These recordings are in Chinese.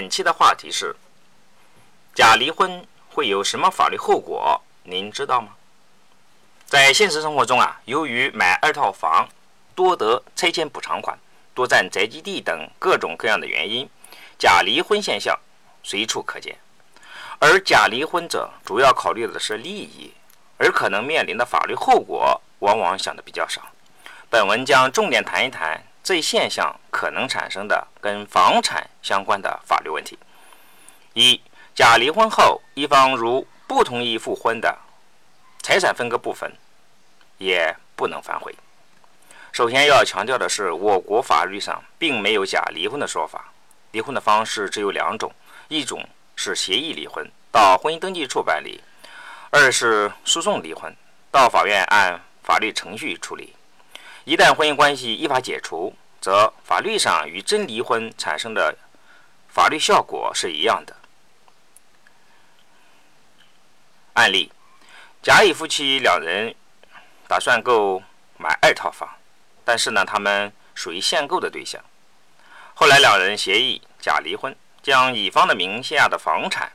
本期的话题是：假离婚会有什么法律后果？您知道吗？在现实生活中啊，由于买二套房多得拆迁补偿款、多占宅基地等各种各样的原因，假离婚现象随处可见。而假离婚者主要考虑的是利益，而可能面临的法律后果往往想的比较少。本文将重点谈一谈这一现象可能产生的跟房产相关的法律问题。一、假离婚后，一方如不同意复婚的，财产分割部分也不能反悔。首先要强调的是，我国法律上并没有假离婚的说法。离婚的方式只有两种，一种是协议离婚，到婚姻登记处办理；二是诉讼离婚，到法院按法律程序处理。一旦婚姻关系依法解除，则法律上与真离婚产生的法律效果是一样的。案例：甲乙夫妻两人打算购买二套房，但是呢，他们属于限购的对象。后来两人协议假离婚，将乙方的名下的房产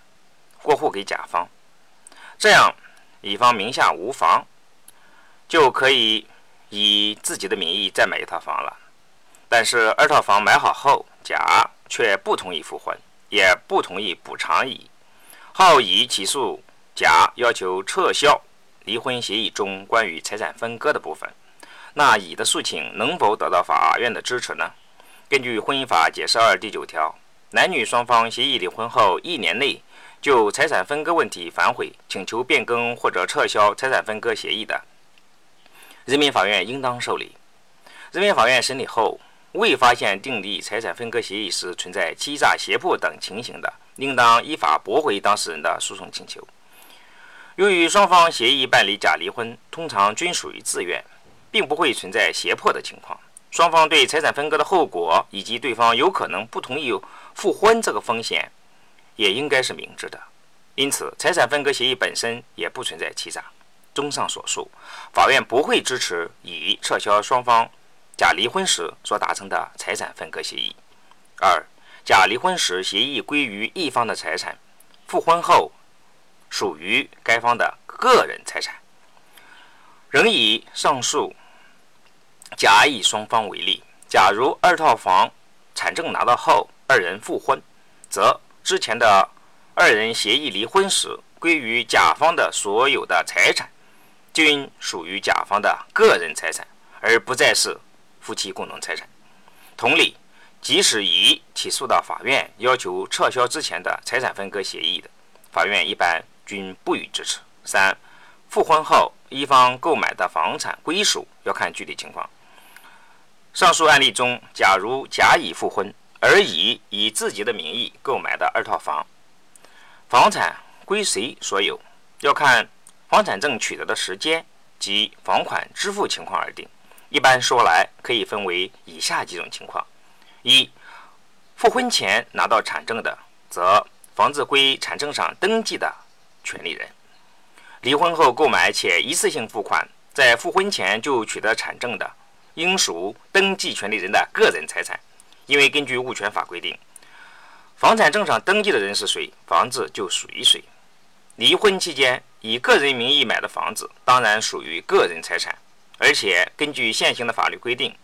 过户给甲方，这样乙方名下无房，就可以。以自己的名义再买一套房了，但是二套房买好后，甲却不同意复婚，也不同意补偿乙，后乙起诉甲，要求撤销离婚协议中关于财产分割的部分。那乙的诉请能否得到法院的支持呢？根据《婚姻法》解释二第九条，男女双方协议离婚后一年内就财产分割问题反悔，请求变更或者撤销财产分割协议的。人民法院应当受理。人民法院审理后，未发现订立财产分割协议时存在欺诈、胁迫等情形的，应当依法驳回当事人的诉讼请求。由于双方协议办理假离婚，通常均属于自愿，并不会存在胁迫的情况。双方对财产分割的后果以及对方有可能不同意复婚这个风险，也应该是明知的。因此，财产分割协议本身也不存在欺诈。综上所述，法院不会支持乙撤销双方假离婚时所达成的财产分割协议。二、假离婚时协议归于一方的财产，复婚后属于该方的个人财产。仍以上述甲乙双方为例，假如二套房产证拿到后，二人复婚，则之前的二人协议离婚时归于甲方的所有的财产。均属于甲方的个人财产，而不再是夫妻共同财产。同理，即使乙起诉到法院要求撤销之前的财产分割协议的，法院一般均不予支持。三、复婚后一方购买的房产归属要看具体情况。上述案例中，假如甲乙复婚，而乙以自己的名义购买的二套房，房产归谁所有，要看。房产证取得的时间及房款支付情况而定。一般说来，可以分为以下几种情况：一、复婚前拿到产证的，则房子归产证上登记的权利人；离婚后购买且一次性付款，在复婚前就取得产证的，应属登记权利人的个人财产。因为根据物权法规定，房产证上登记的人是谁，房子就属于谁。离婚期间以个人名义买的房子，当然属于个人财产，而且根据现行的法律规定，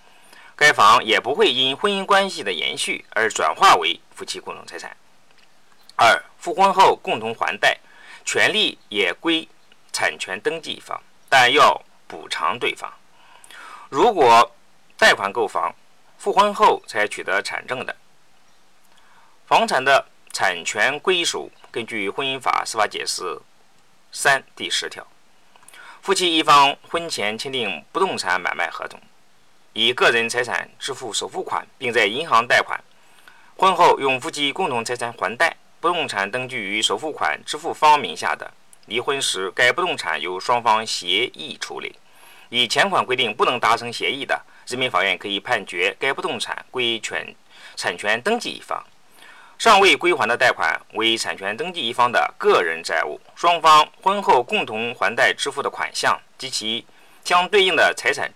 该房也不会因婚姻关系的延续而转化为夫妻共同财产。二、复婚后共同还贷，权利也归产权登记方，但要补偿对方。如果贷款购房，复婚后才取得产证的，房产的。产权归属根据《婚姻法司法解释》三第十条，夫妻一方婚前签订不动产买卖合同，以个人财产支付首付款，并在银行贷款，婚后用夫妻共同财产还贷，不动产登记于首付款支付方名下的，离婚时该不动产由双方协议处理。以前款规定不能达成协议的，人民法院可以判决该不动产归权产权登记一方。尚未归还的贷款为产权登记一方的个人债务，双方婚后共同还贷支付的款项及其相对应的财产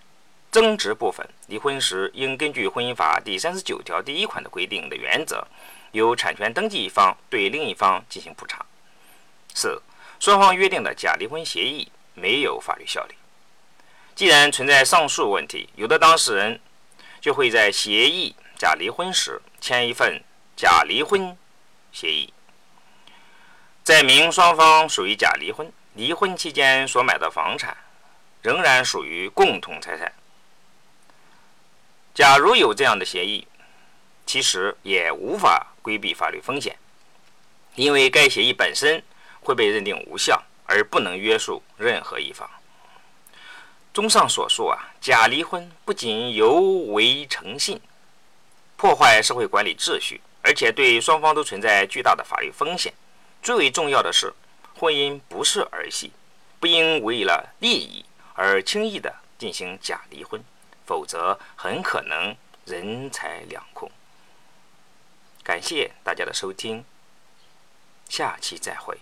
增值部分，离婚时应根据《婚姻法》第三十九条第一款的规定的原则，由产权登记一方对另一方进行补偿。四、双方约定的假离婚协议没有法律效力。既然存在上述问题，有的当事人就会在协议假离婚时签一份假离婚协议，载明双方属于假离婚，离婚期间所买的房产仍然属于共同财产。假如有这样的协议，其实也无法规避法律风险，因为该协议本身会被认定无效，而不能约束任何一方。综上所述啊，假离婚不仅有违诚信，破坏社会管理秩序，而且对双方都存在巨大的法律风险。最为重要的是，婚姻不是儿戏，不应为了利益而轻易的进行假离婚，否则很可能人财两空。感谢大家的收听，下期再会。